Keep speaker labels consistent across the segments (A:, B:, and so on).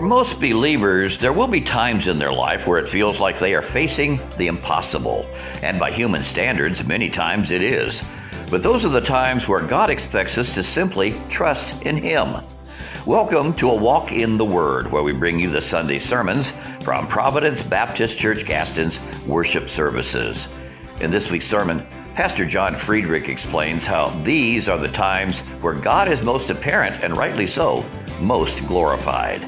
A: For most believers, there will be times in their life where it feels like they are facing the impossible. And by human standards, many times it is. But those are the times where God expects us to simply trust in Him. Welcome to A Walk in the Word, where we bring you the Sunday sermons from Providence Baptist Church Gaston's worship services. In this week's sermon, Pastor John Friederich explains how these are the times where God is most apparent, and rightly so, most glorified.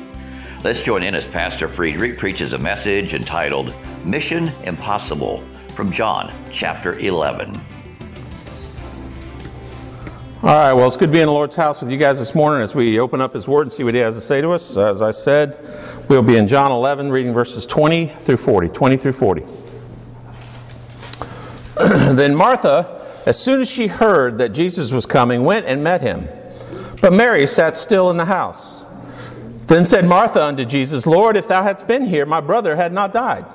A: Let's join in as Pastor Friederich preaches a message entitled Mission Impossible from John chapter 11.
B: All right, well, it's good to be in the Lord's house with you guys this morning as we open up His Word and see what He has to say to us. As I said, we'll be in John 11, reading verses 20 through 40. 20 through 40. then Martha, as soon as she heard that Jesus was coming, went and met him. But Mary sat still in the house. Then said Martha unto Jesus, Lord, if thou hadst been here, my brother had not died.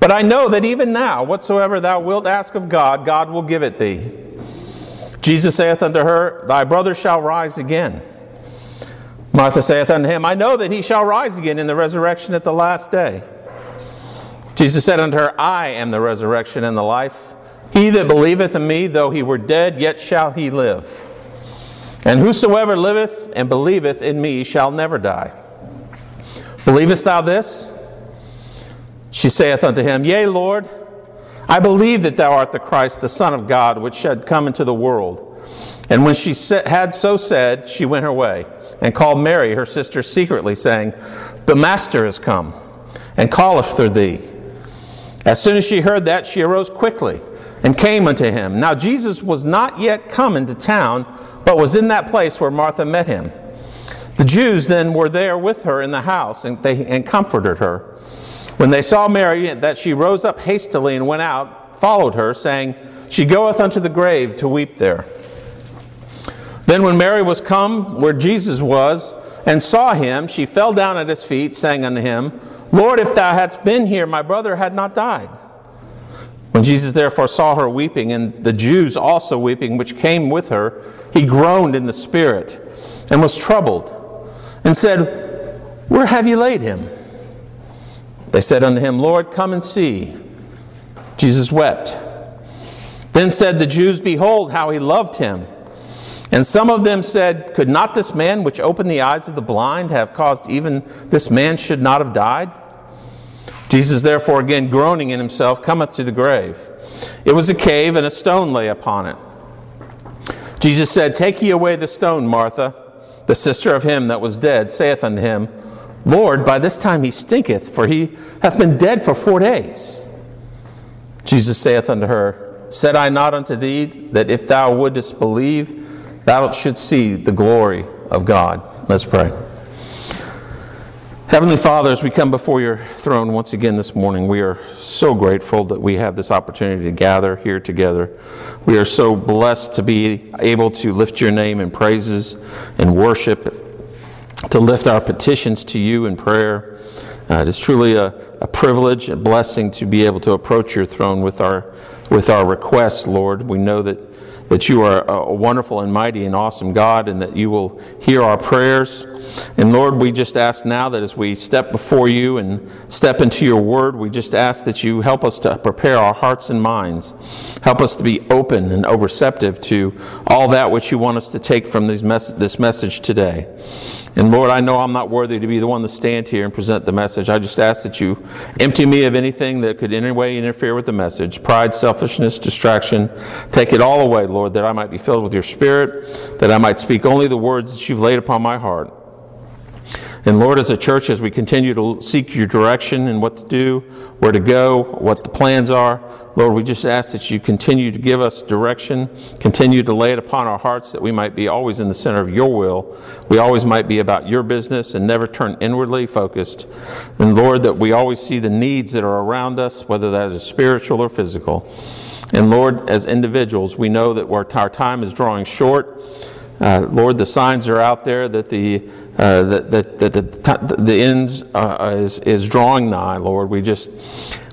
B: But I know that even now, whatsoever thou wilt ask of God, God will give it thee. Jesus saith unto her, Thy brother shall rise again. Martha saith unto him, I know that he shall rise again in the resurrection at the last day. Jesus said unto her, I am the resurrection and the life. He that believeth in me, though he were dead, yet shall he live. And whosoever liveth and believeth in me shall never die. Believest thou this? She saith unto him, Yea, Lord, I believe that thou art the Christ, the Son of God, which should come into the world. And when she had so said, she went her way, and called Mary, her sister, secretly, saying, The Master is come, and calleth for thee. As soon as she heard that, she arose quickly, and came unto him. Now Jesus was not yet come into town, but was in that place where Martha met him. The Jews then were there with her in the house and, they, and comforted her. When they saw Mary, that she rose up hastily and went out, followed her, saying, She goeth unto the grave to weep there. Then when Mary was come where Jesus was, and saw him, she fell down at his feet, saying unto him, Lord, if thou hadst been here, my brother had not died. When Jesus therefore saw her weeping, and the Jews also weeping, which came with her, he groaned in the spirit and was troubled, and said, Where have you laid him? They said unto him, Lord, come and see. Jesus wept. Then said the Jews, Behold, how he loved him. And some of them said, Could not this man which opened the eyes of the blind have caused even this man should not have died? Jesus, therefore, again groaning in himself, cometh to the grave. It was a cave, and a stone lay upon it. Jesus said, Take ye away the stone, Martha. The sister of him that was dead saith unto him, Lord, by this time he stinketh, for he hath been dead for four days. Jesus saith unto her, Said I not unto thee that if thou wouldest believe, thou shouldst see the glory of God? Let's pray. Heavenly Father, as we come before your throne once again this morning, we are so grateful that we have this opportunity to gather here together. We are so blessed to be able to lift your name in praises and worship, to lift our petitions to you in prayer. Uh, it is truly a, a privilege, a blessing to be able to approach your throne with our, with our requests, Lord. We know that, that you are a wonderful and mighty and awesome God and that you will hear our prayers. And Lord, we just ask now that as we step before you and step into your word, we just ask that you help us to prepare our hearts and minds. Help us to be open and receptive to all that which you want us to take from mes- this message today. And Lord, I know I'm not worthy to be the one to stand here and present the message. I just ask that you empty me of anything that could in any way interfere with the message pride, selfishness, distraction. Take it all away, Lord, that I might be filled with your spirit, that I might speak only the words that you've laid upon my heart. And Lord, as a church, as we continue to seek your direction and what to do, where to go, what the plans are, Lord, we just ask that you continue to give us direction, continue to lay it upon our hearts that we might be always in the center of your will. We always might be about your business and never turn inwardly focused. And Lord, that we always see the needs that are around us, whether that is spiritual or physical. And Lord, as individuals, we know that our time is drawing short. Uh, Lord, the signs are out there that the uh, that, that, that the, the end uh, is, is drawing nigh, Lord. We just,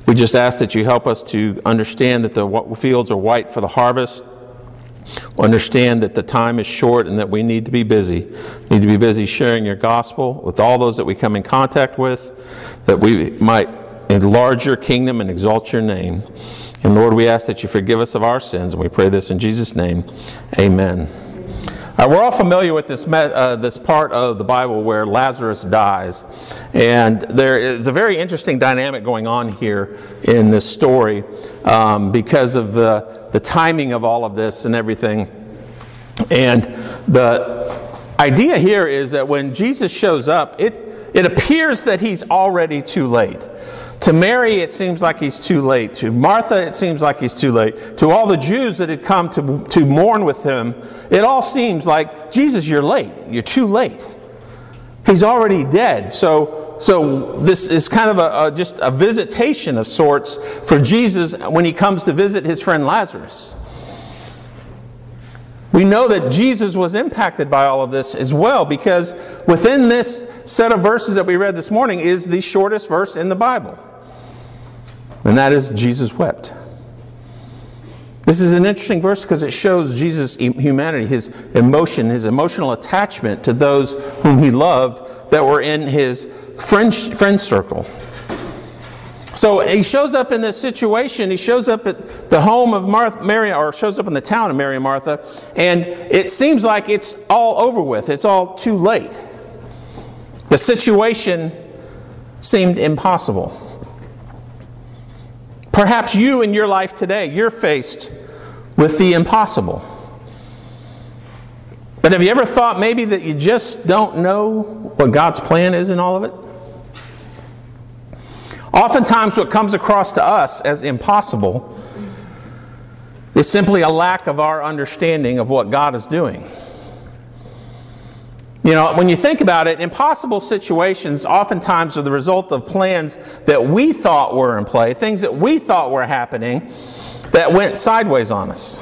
B: we just ask that you help us to understand that the fields are white for the harvest. Understand that the time is short and that we need to be busy. Need to be busy sharing your gospel with all those that we come in contact with, that we might enlarge your kingdom and exalt your name. And Lord, we ask that you forgive us of our sins, and we pray this in Jesus' name. Amen. Uh, we're all familiar with this, uh, this part of the Bible where Lazarus dies. And there is a very interesting dynamic going on here in this story um, because of the, the timing of all of this and everything. And the idea here is that when Jesus shows up, it, it appears that he's already too late. To Mary, it seems like he's too late. To Martha, it seems like he's too late. To all the Jews that had come to, to mourn with him, it all seems like, Jesus, you're late. You're too late. He's already dead. So, so this is kind of a, a, just a visitation of sorts for Jesus when he comes to visit his friend Lazarus. We know that Jesus was impacted by all of this as well because within this set of verses that we read this morning is the shortest verse in the Bible and that is Jesus wept. This is an interesting verse because it shows Jesus' humanity, his emotion, his emotional attachment to those whom he loved that were in his friend, friend circle. So he shows up in this situation. He shows up at the home of Martha, Mary, or shows up in the town of Mary and Martha, and it seems like it's all over with. It's all too late. The situation seemed impossible. Perhaps you in your life today, you're faced with the impossible. But have you ever thought maybe that you just don't know what God's plan is in all of it? Oftentimes, what comes across to us as impossible is simply a lack of our understanding of what God is doing. You know, when you think about it, impossible situations oftentimes are the result of plans that we thought were in play, things that we thought were happening that went sideways on us.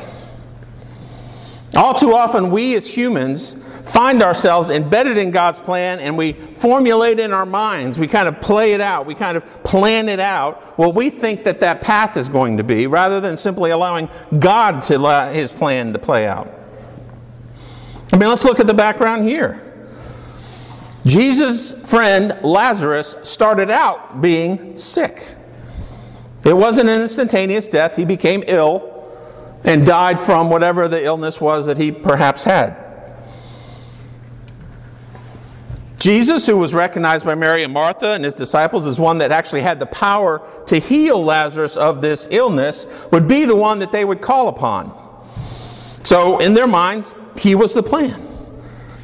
B: All too often, we as humans find ourselves embedded in God's plan and we formulate in our minds, we kind of play it out, we kind of plan it out, what we think that that path is going to be, rather than simply allowing God to allow his plan to play out. I mean, let's look at the background here. Jesus' friend Lazarus started out being sick. It wasn't an instantaneous death. He became ill and died from whatever the illness was that he perhaps had. Jesus, who was recognized by Mary and Martha and his disciples as one that actually had the power to heal Lazarus of this illness, would be the one that they would call upon. So, in their minds, he was the plan.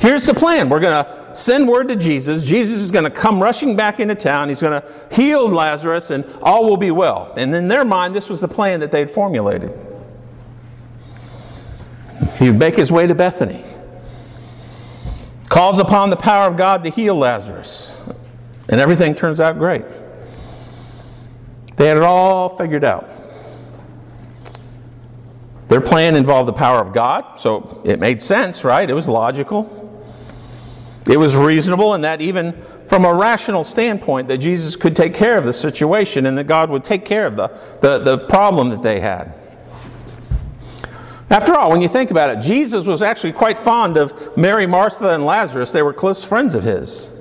B: Here's the plan. We're going to send word to Jesus. Jesus is going to come rushing back into town. He's going to heal Lazarus, and all will be well. And in their mind, this was the plan that they had formulated. He would make his way to Bethany, calls upon the power of God to heal Lazarus, and everything turns out great. They had it all figured out. Their plan involved the power of God, so it made sense, right? It was logical. It was reasonable, and that even from a rational standpoint, that Jesus could take care of the situation and that God would take care of the, the, the problem that they had. After all, when you think about it, Jesus was actually quite fond of Mary, Martha, and Lazarus. They were close friends of his.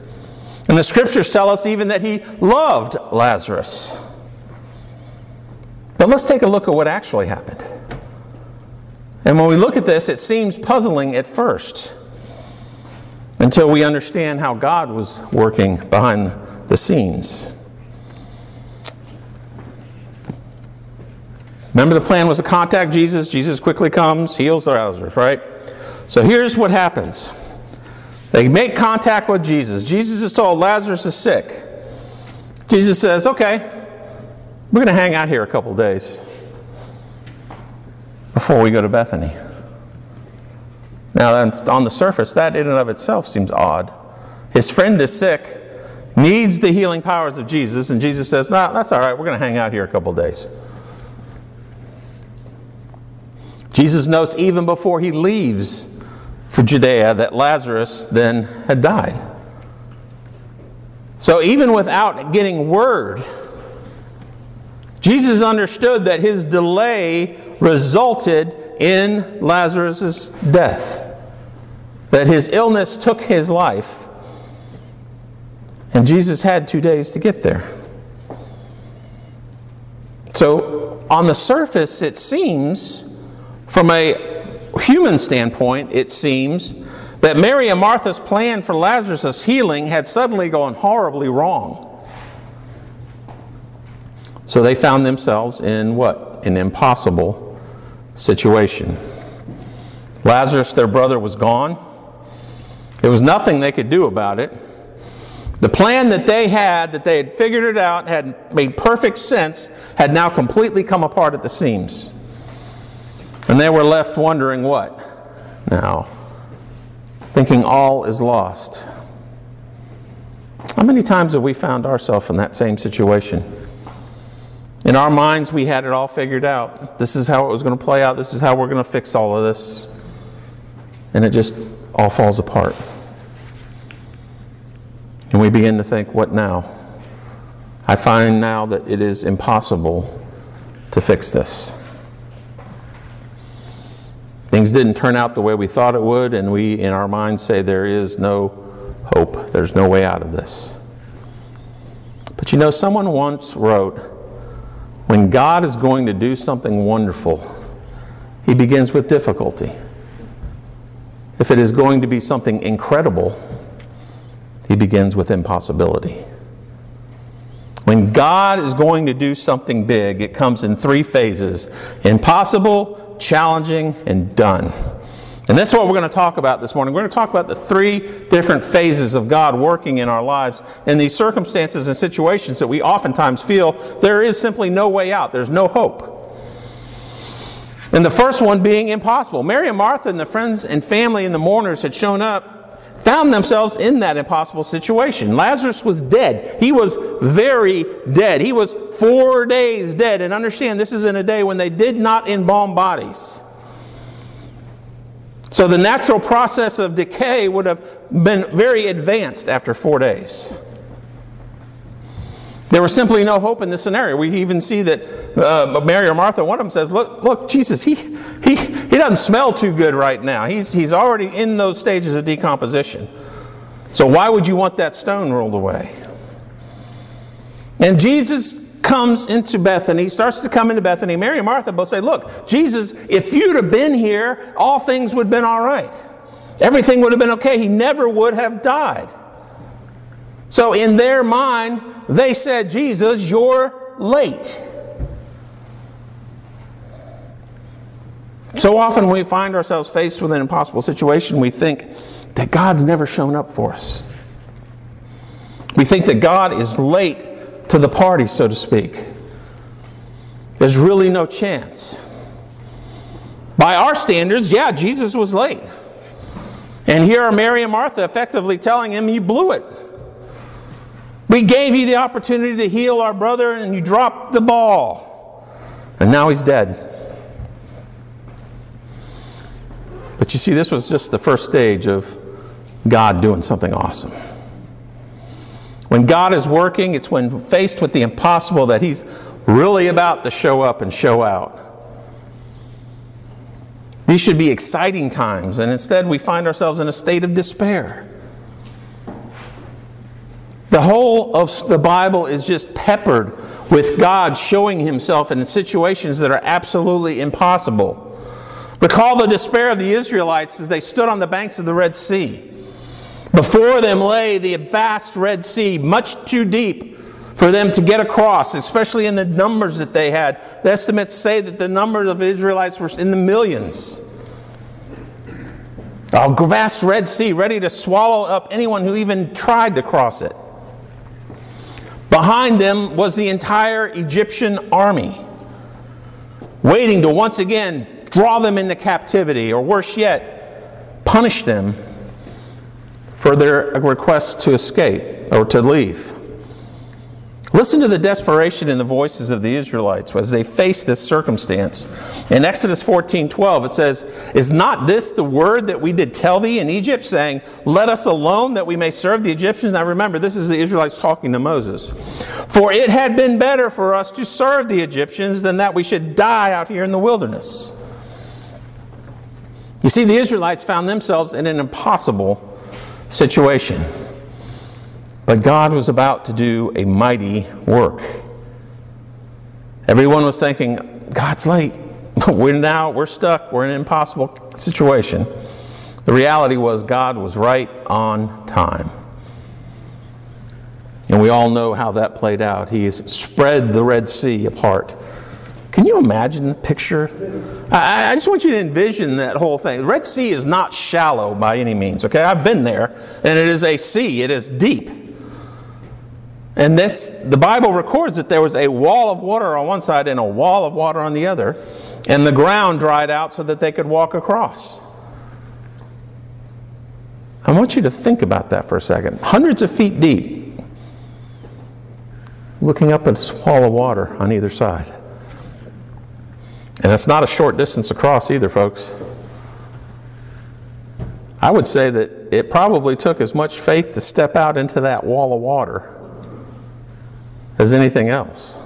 B: And the scriptures tell us even that he loved Lazarus. But let's take a look at what actually happened. And when we look at this, it seems puzzling at first until we understand how God was working behind the scenes. Remember, the plan was to contact Jesus. Jesus quickly comes, heals Lazarus, right? So here's what happens they make contact with Jesus. Jesus is told Lazarus is sick. Jesus says, Okay, we're going to hang out here a couple days before we go to Bethany. Now, on the surface, that in and of itself seems odd. His friend is sick, needs the healing powers of Jesus, and Jesus says, No, that's all right. We're going to hang out here a couple days. Jesus notes even before he leaves for Judea that Lazarus then had died. So, even without getting word, Jesus understood that his delay resulted in Lazarus' death. That his illness took his life, and Jesus had two days to get there. So, on the surface, it seems, from a human standpoint, it seems that Mary and Martha's plan for Lazarus' healing had suddenly gone horribly wrong. So they found themselves in what? An impossible situation. Lazarus, their brother, was gone. There was nothing they could do about it. The plan that they had, that they had figured it out, had made perfect sense, had now completely come apart at the seams. And they were left wondering what? Now, thinking all is lost. How many times have we found ourselves in that same situation? In our minds, we had it all figured out. This is how it was going to play out. This is how we're going to fix all of this. And it just all falls apart. And we begin to think, what now? I find now that it is impossible to fix this. Things didn't turn out the way we thought it would, and we, in our minds, say there is no hope. There's no way out of this. But you know, someone once wrote, when God is going to do something wonderful, he begins with difficulty. If it is going to be something incredible, he begins with impossibility. When God is going to do something big, it comes in three phases impossible, challenging, and done. And that's what we're going to talk about this morning. We're going to talk about the three different phases of God working in our lives in these circumstances and situations that we oftentimes feel there is simply no way out, there's no hope. And the first one being impossible. Mary and Martha and the friends and family and the mourners had shown up found themselves in that impossible situation. Lazarus was dead. He was very dead. He was four days dead. And understand, this is in a day when they did not embalm bodies. So the natural process of decay would have been very advanced after four days. There was simply no hope in this scenario. We even see that uh, Mary or Martha, one of them says, Look, look, Jesus, he, he, he doesn't smell too good right now. He's, he's already in those stages of decomposition. So why would you want that stone rolled away? And Jesus comes into Bethany, starts to come into Bethany. Mary and Martha both say, Look, Jesus, if you'd have been here, all things would have been all right. Everything would have been okay. He never would have died. So, in their mind, they said, Jesus, you're late. So often we find ourselves faced with an impossible situation, we think that God's never shown up for us. We think that God is late to the party, so to speak. There's really no chance. By our standards, yeah, Jesus was late. And here are Mary and Martha effectively telling him, You blew it. We gave you the opportunity to heal our brother and you dropped the ball. And now he's dead. But you see, this was just the first stage of God doing something awesome. When God is working, it's when faced with the impossible that He's really about to show up and show out. These should be exciting times, and instead we find ourselves in a state of despair. The whole of the Bible is just peppered with God showing himself in situations that are absolutely impossible. Recall the despair of the Israelites as they stood on the banks of the Red Sea. Before them lay the vast Red Sea, much too deep for them to get across, especially in the numbers that they had. The estimates say that the numbers of Israelites were in the millions. A vast Red Sea ready to swallow up anyone who even tried to cross it. Behind them was the entire Egyptian army, waiting to once again draw them into captivity, or worse yet, punish them for their request to escape or to leave. Listen to the desperation in the voices of the Israelites as they face this circumstance. In Exodus 14 12, it says, Is not this the word that we did tell thee in Egypt, saying, Let us alone that we may serve the Egyptians? Now remember, this is the Israelites talking to Moses. For it had been better for us to serve the Egyptians than that we should die out here in the wilderness. You see, the Israelites found themselves in an impossible situation. But God was about to do a mighty work. Everyone was thinking, God's late. We're now, we're stuck. We're in an impossible situation. The reality was, God was right on time. And we all know how that played out. He spread the Red Sea apart. Can you imagine the picture? I, I, just want you to envision that whole thing. The Red Sea is not shallow by any means, okay? I've been there, and it is a sea, it is deep. And this, the Bible records that there was a wall of water on one side and a wall of water on the other, and the ground dried out so that they could walk across. I want you to think about that for a second. Hundreds of feet deep, looking up at a wall of water on either side. And that's not a short distance across either, folks. I would say that it probably took as much faith to step out into that wall of water as anything else.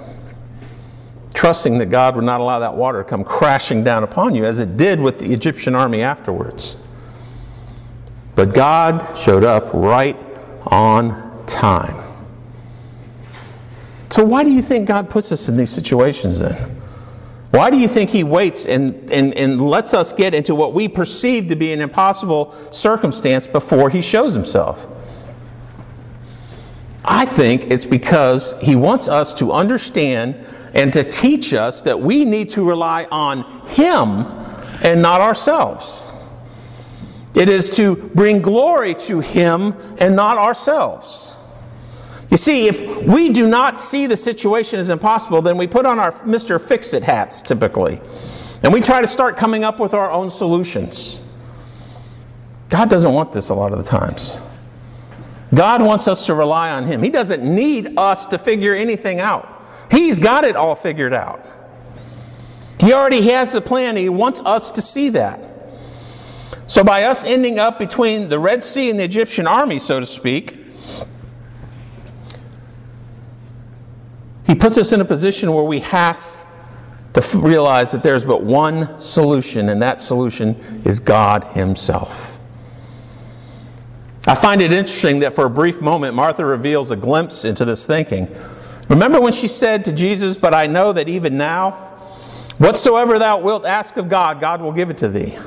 B: Trusting that God would not allow that water to come crashing down upon you, as it did with the Egyptian army afterwards. But God showed up right on time. So, why do you think God puts us in these situations then? Why do you think He waits and, and, and lets us get into what we perceive to be an impossible circumstance before He shows Himself? I think it's because he wants us to understand and to teach us that we need to rely on him and not ourselves. It is to bring glory to him and not ourselves. You see, if we do not see the situation as impossible, then we put on our Mr. Fix It hats typically. And we try to start coming up with our own solutions. God doesn't want this a lot of the times. God wants us to rely on Him. He doesn't need us to figure anything out, He's got it all figured out. He already has the plan, He wants us to see that. So, by us ending up between the Red Sea and the Egyptian army, so to speak, He puts us in a position where we have to realize that there's but one solution, and that solution is God Himself. I find it interesting that for a brief moment, Martha reveals a glimpse into this thinking. Remember when she said to Jesus, But I know that even now, whatsoever thou wilt ask of God, God will give it to thee.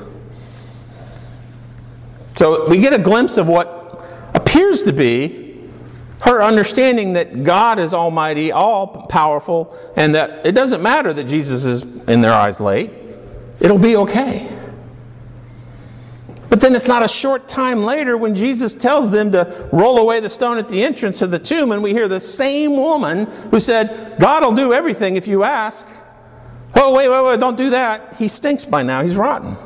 B: So we get a glimpse of what appears to be her understanding that God is almighty, all powerful, and that it doesn't matter that Jesus is in their eyes late. It'll be okay. But then it's not a short time later when Jesus tells them to roll away the stone at the entrance of the tomb, and we hear the same woman who said, God will do everything if you ask. Oh, wait, wait, wait, don't do that. He stinks by now. He's rotten.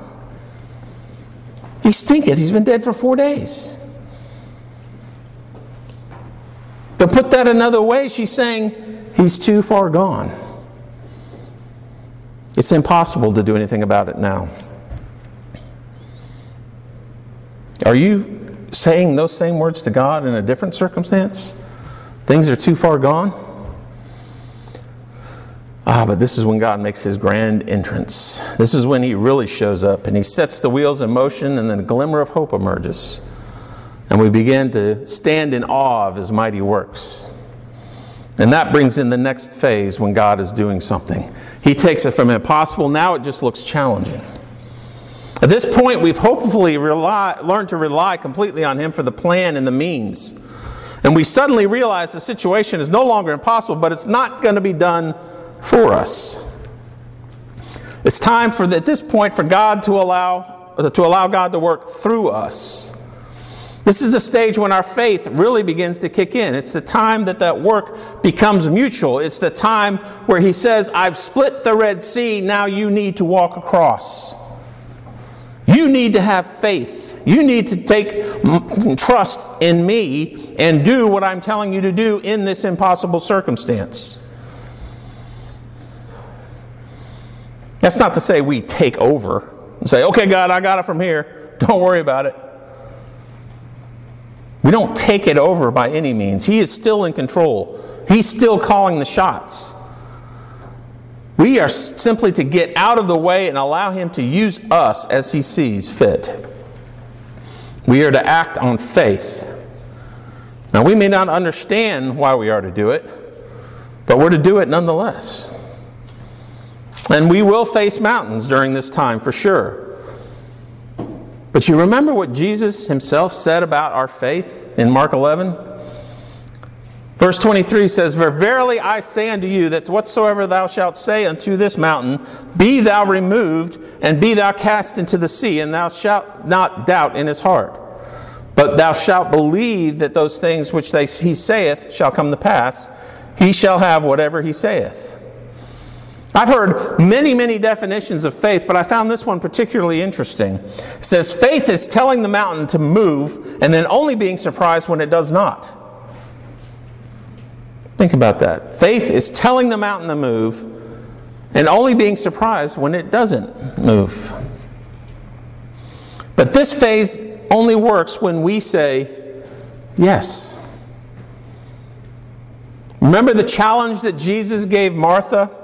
B: He stinketh. He's been dead for four days. To put that another way, she's saying, He's too far gone. It's impossible to do anything about it now. Are you saying those same words to God in a different circumstance? Things are too far gone? Ah, but this is when God makes his grand entrance. This is when he really shows up and he sets the wheels in motion, and then a glimmer of hope emerges. And we begin to stand in awe of his mighty works. And that brings in the next phase when God is doing something. He takes it from impossible, now it just looks challenging. At this point, we've hopefully rely, learned to rely completely on Him for the plan and the means. And we suddenly realize the situation is no longer impossible, but it's not going to be done for us. It's time for, at this point, for God to allow, to allow God to work through us. This is the stage when our faith really begins to kick in. It's the time that that work becomes mutual. It's the time where He says, I've split the Red Sea, now you need to walk across. You need to have faith You need to take trust in me and do what I'm telling you to do in this impossible circumstance. That's not to say we take over and say, okay, God, I got it from here. Don't worry about it. We don't take it over by any means. He is still in control, He's still calling the shots. We are simply to get out of the way and allow Him to use us as He sees fit. We are to act on faith. Now, we may not understand why we are to do it, but we're to do it nonetheless. And we will face mountains during this time for sure. But you remember what Jesus himself said about our faith in Mark 11? Verse 23 says, Verily I say unto you, that whatsoever thou shalt say unto this mountain, be thou removed, and be thou cast into the sea, and thou shalt not doubt in his heart. But thou shalt believe that those things which they, he saith shall come to pass. He shall have whatever he saith. I've heard many, many definitions of faith, but I found this one particularly interesting. It says, Faith is telling the mountain to move and then only being surprised when it does not. Think about that. Faith is telling the mountain to move and only being surprised when it doesn't move. But this phase only works when we say yes. Remember the challenge that Jesus gave Martha?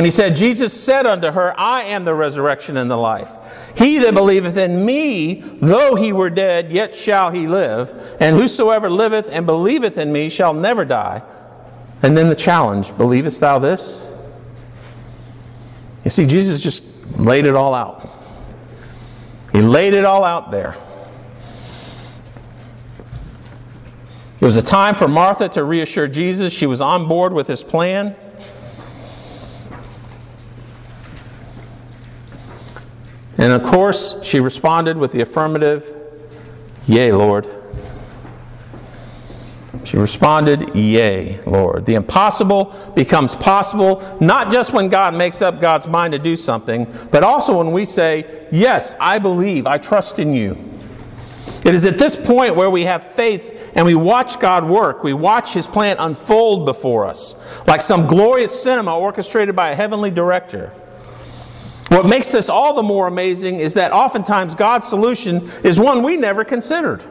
B: When he said, Jesus said unto her, I am the resurrection and the life. He that believeth in me, though he were dead, yet shall he live. And whosoever liveth and believeth in me shall never die. And then the challenge Believest thou this? You see, Jesus just laid it all out. He laid it all out there. It was a time for Martha to reassure Jesus she was on board with his plan. And of course, she responded with the affirmative, Yea, Lord. She responded, Yea, Lord. The impossible becomes possible, not just when God makes up God's mind to do something, but also when we say, Yes, I believe, I trust in you. It is at this point where we have faith and we watch God work. We watch His plan unfold before us, like some glorious cinema orchestrated by a heavenly director. What makes this all the more amazing is that oftentimes God's solution is one we never considered.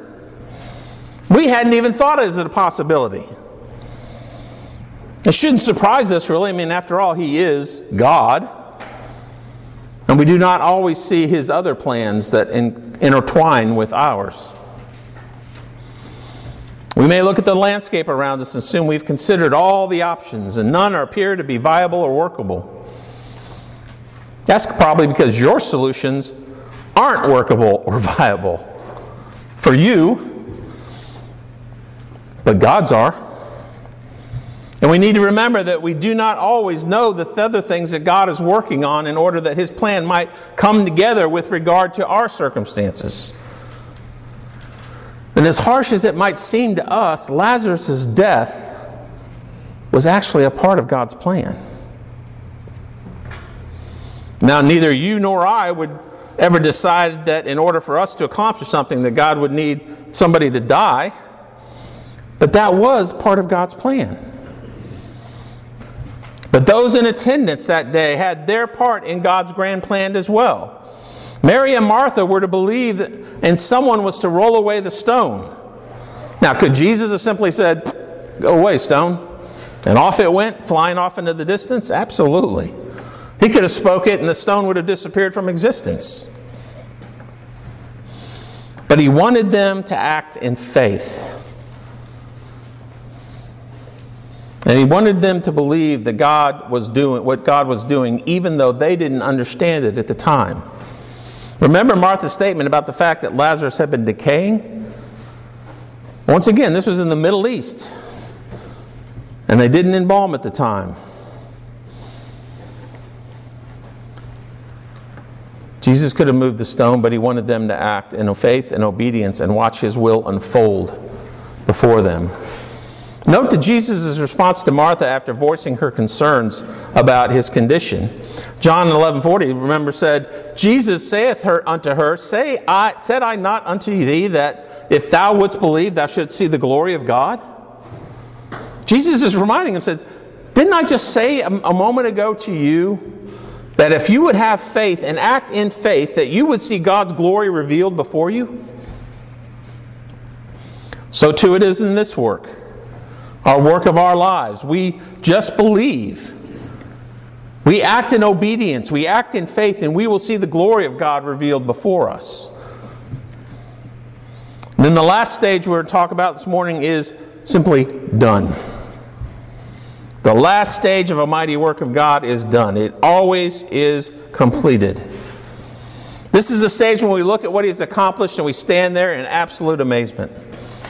B: We hadn't even thought as a possibility. It shouldn't surprise us, really. I mean, after all, He is God. And we do not always see His other plans that in, intertwine with ours. We may look at the landscape around us and assume we've considered all the options, and none appear to be viable or workable. That's probably because your solutions aren't workable or viable for you, but God's are. And we need to remember that we do not always know the other things that God is working on in order that His plan might come together with regard to our circumstances. And as harsh as it might seem to us, Lazarus' death was actually a part of God's plan. Now, neither you nor I would ever decide that in order for us to accomplish something that God would need somebody to die, but that was part of God's plan. But those in attendance that day had their part in God's grand plan as well. Mary and Martha were to believe that, and someone was to roll away the stone. Now, could Jesus have simply said, Go away, stone? And off it went, flying off into the distance? Absolutely. He could have spoke it and the stone would have disappeared from existence. But he wanted them to act in faith. And he wanted them to believe that God was doing what God was doing, even though they didn't understand it at the time. Remember Martha's statement about the fact that Lazarus had been decaying? Once again, this was in the Middle East. And they didn't embalm at the time. Jesus could have moved the stone, but he wanted them to act in faith and obedience and watch his will unfold before them. Note that Jesus' response to Martha after voicing her concerns about his condition. John 11:40, remember, said, Jesus saith her unto her, Say I said I not unto thee that if thou wouldst believe, thou shouldst see the glory of God? Jesus is reminding him, said, Didn't I just say a, a moment ago to you that if you would have faith and act in faith, that you would see God's glory revealed before you? So too it is in this work our work of our lives. We just believe. We act in obedience, we act in faith, and we will see the glory of God revealed before us. And then the last stage we're going to talk about this morning is simply done. The last stage of a mighty work of God is done. It always is completed. This is the stage when we look at what He's accomplished and we stand there in absolute amazement.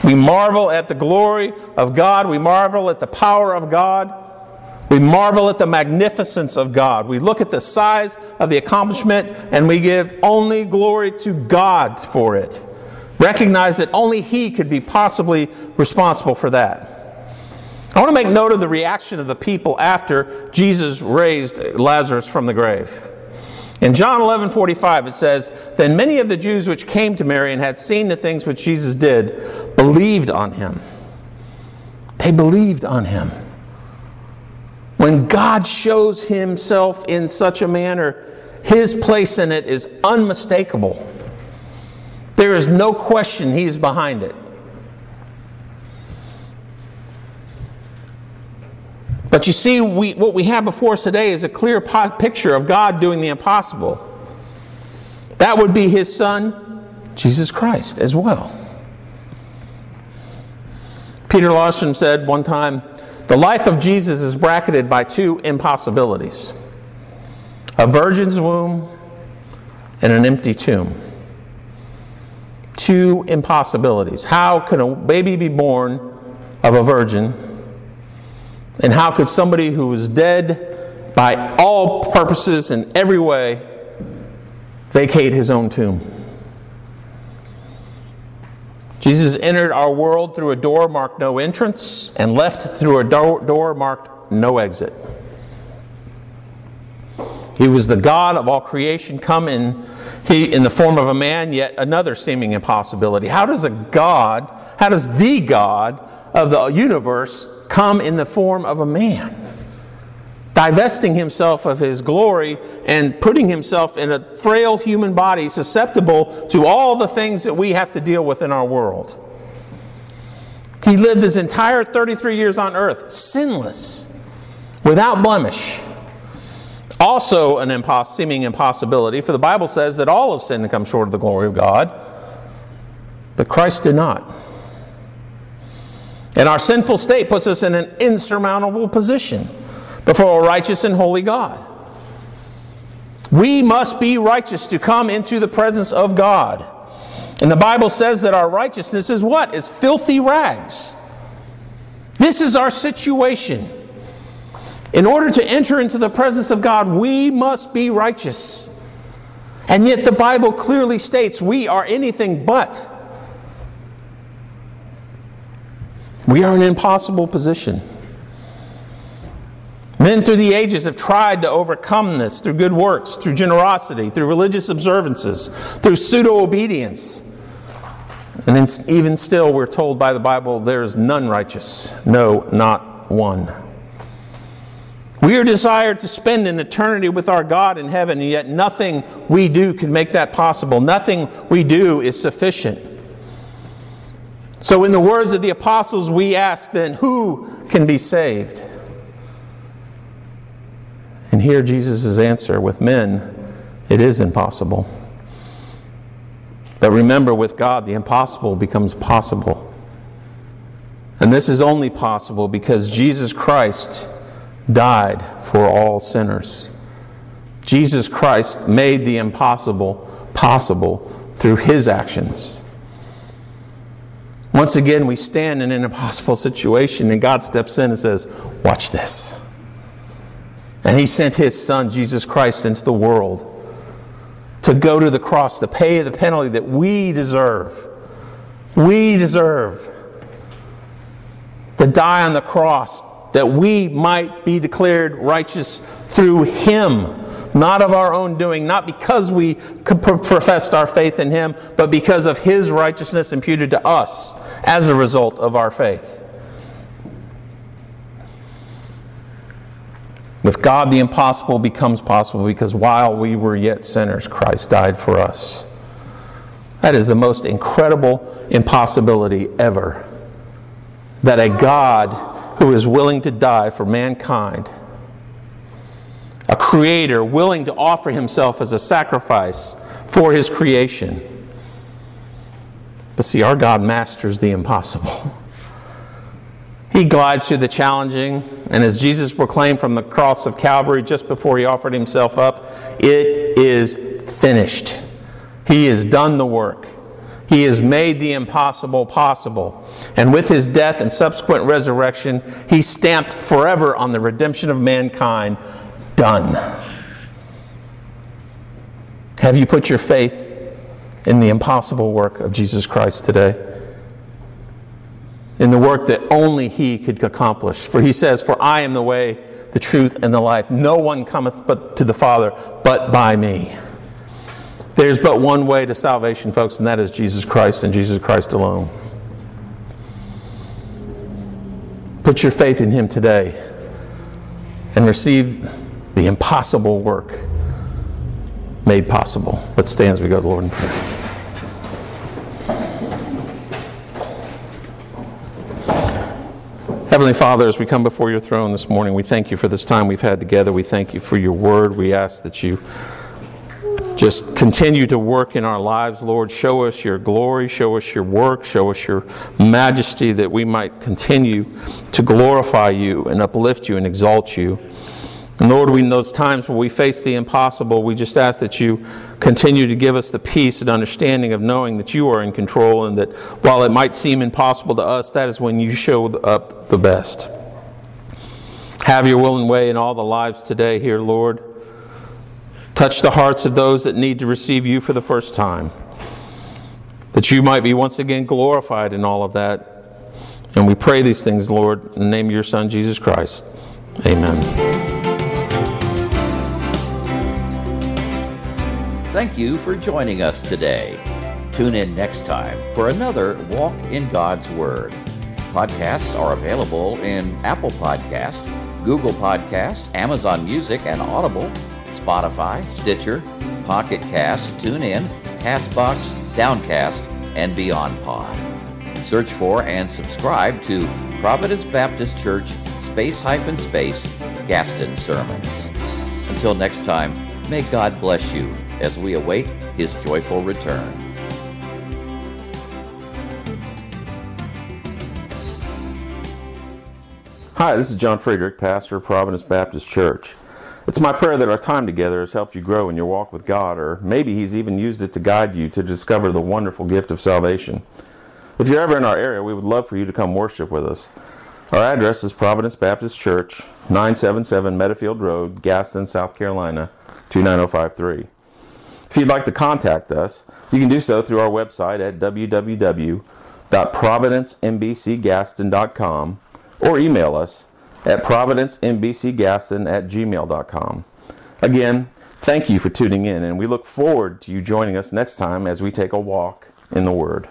B: We marvel at the glory of God. We marvel at the power of God. We marvel at the magnificence of God. We look at the size of the accomplishment and we give only glory to God for it. Recognize that only He could be possibly responsible for that. I want to make note of the reaction of the people after Jesus raised Lazarus from the grave. In John 11 45, it says, Then many of the Jews which came to Mary and had seen the things which Jesus did believed on him. They believed on him. When God shows himself in such a manner, his place in it is unmistakable. There is no question he is behind it. But you see, we, what we have before us today is a clear po- picture of God doing the impossible. That would be his son, Jesus Christ, as well. Peter Lawson said one time the life of Jesus is bracketed by two impossibilities a virgin's womb and an empty tomb. Two impossibilities. How can a baby be born of a virgin? And how could somebody who was dead by all purposes in every way vacate his own tomb? Jesus entered our world through a door marked no entrance and left through a door marked no exit. He was the God of all creation come in, he, in the form of a man, yet another seeming impossibility. How does a God, how does the God of the universe come in the form of a man, divesting himself of his glory and putting himself in a frail human body susceptible to all the things that we have to deal with in our world. He lived his entire 33 years on earth sinless, without blemish. Also, an impos- seeming impossibility, for the Bible says that all have sinned and come short of the glory of God, but Christ did not. And our sinful state puts us in an insurmountable position before a righteous and holy God. We must be righteous to come into the presence of God. And the Bible says that our righteousness is what? Is filthy rags. This is our situation. In order to enter into the presence of God, we must be righteous. And yet the Bible clearly states we are anything but. We are in an impossible position. Men through the ages have tried to overcome this through good works, through generosity, through religious observances, through pseudo obedience. And even still, we're told by the Bible there is none righteous. No, not one. We are desired to spend an eternity with our God in heaven, and yet nothing we do can make that possible. Nothing we do is sufficient. So, in the words of the apostles, we ask then, who can be saved? And here Jesus' answer with men, it is impossible. But remember, with God, the impossible becomes possible. And this is only possible because Jesus Christ died for all sinners. Jesus Christ made the impossible possible through his actions. Once again, we stand in an impossible situation, and God steps in and says, Watch this. And He sent His Son, Jesus Christ, into the world to go to the cross, to pay the penalty that we deserve. We deserve. to die on the cross that we might be declared righteous through Him, not of our own doing, not because we professed our faith in Him, but because of His righteousness imputed to us as a result of our faith. With God, the impossible becomes possible because while we were yet sinners, Christ died for us. That is the most incredible impossibility ever. That a God who is willing to die for mankind, a creator willing to offer himself as a sacrifice for his creation. But see, our God masters the impossible. He glides through the challenging, and as Jesus proclaimed from the cross of Calvary just before he offered himself up, it is finished. He has done the work. He has made the impossible possible. And with his death and subsequent resurrection, he stamped forever on the redemption of mankind done. Have you put your faith in the impossible work of Jesus Christ today? in the work that only He could accomplish. For He says, For I am the way, the truth, and the life. No one cometh but to the Father but by me. There's but one way to salvation, folks, and that is Jesus Christ and Jesus Christ alone. Put your faith in Him today and receive the impossible work made possible. Let's stand as we go to the Lord in prayer. Heavenly Father, as we come before your throne this morning, we thank you for this time we've had together. We thank you for your word. We ask that you just continue to work in our lives, Lord. Show us your glory, show us your work, show us your majesty, that we might continue to glorify you and uplift you and exalt you. And Lord, in those times where we face the impossible, we just ask that you continue to give us the peace and understanding of knowing that you are in control and that while it might seem impossible to us, that is when you show up the best. Have your will and way in all the lives today here, Lord. Touch the hearts of those that need to receive you for the first time, that you might be once again glorified in all of that. And we pray these things, Lord, in the name of your Son, Jesus Christ. Amen.
A: Thank you for joining us today. Tune in next time for another Walk in God's Word. Podcasts are available in Apple Podcast, Google Podcast, Amazon Music and Audible, Spotify, Stitcher, Pocket Cast, TuneIn, Castbox, Downcast, and Beyond Pod. Search for and subscribe to Providence Baptist Church space hyphen space Gaston Sermons. Until next time, may God bless you as we await his joyful return.
B: Hi, this is John Friederich, pastor of Providence Baptist Church. It's my prayer that our time together has helped you grow in your walk with God, or maybe He's even used it to guide you to discover the wonderful gift of salvation. If you're ever in our area, we would love for you to come worship with us. Our address is Providence Baptist Church, 977 Meadowfield Road, Gaston, South Carolina, 29053. If you'd like to contact us, you can do so through our website at www.providencembcgaston.com or email us at providencembcgaston at gmail.com. Again, thank you for tuning in, and we look forward to you joining us next time as we take a walk in the Word.